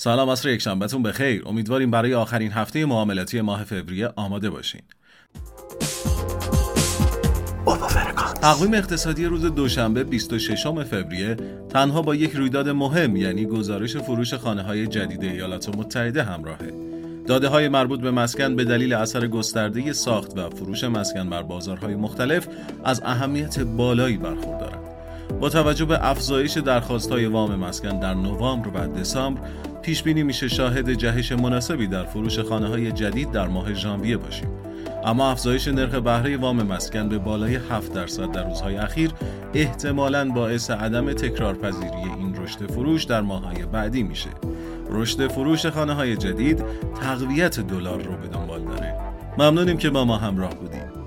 سلام عصر یک شنبهتون بخیر امیدواریم برای آخرین هفته معاملاتی ماه فوریه آماده باشین تقویم اقتصادی روز دوشنبه 26 فوریه تنها با یک رویداد مهم یعنی گزارش فروش خانه های جدید ایالات متحده همراهه. داده های مربوط به مسکن به دلیل اثر گسترده ساخت و فروش مسکن بر بازارهای مختلف از اهمیت بالایی برخوردارند. با توجه به افزایش درخواست های وام مسکن در نوامبر و دسامبر پیش بینی میشه شاهد جهش مناسبی در فروش خانه های جدید در ماه ژانویه باشیم. اما افزایش نرخ بهره وام مسکن به بالای 7 درصد در روزهای اخیر احتمالاً باعث عدم تکرارپذیری این رشد فروش در ماههای بعدی میشه. رشد فروش خانه های جدید تقویت دلار رو به دنبال داره. ممنونیم که با ما همراه بودیم.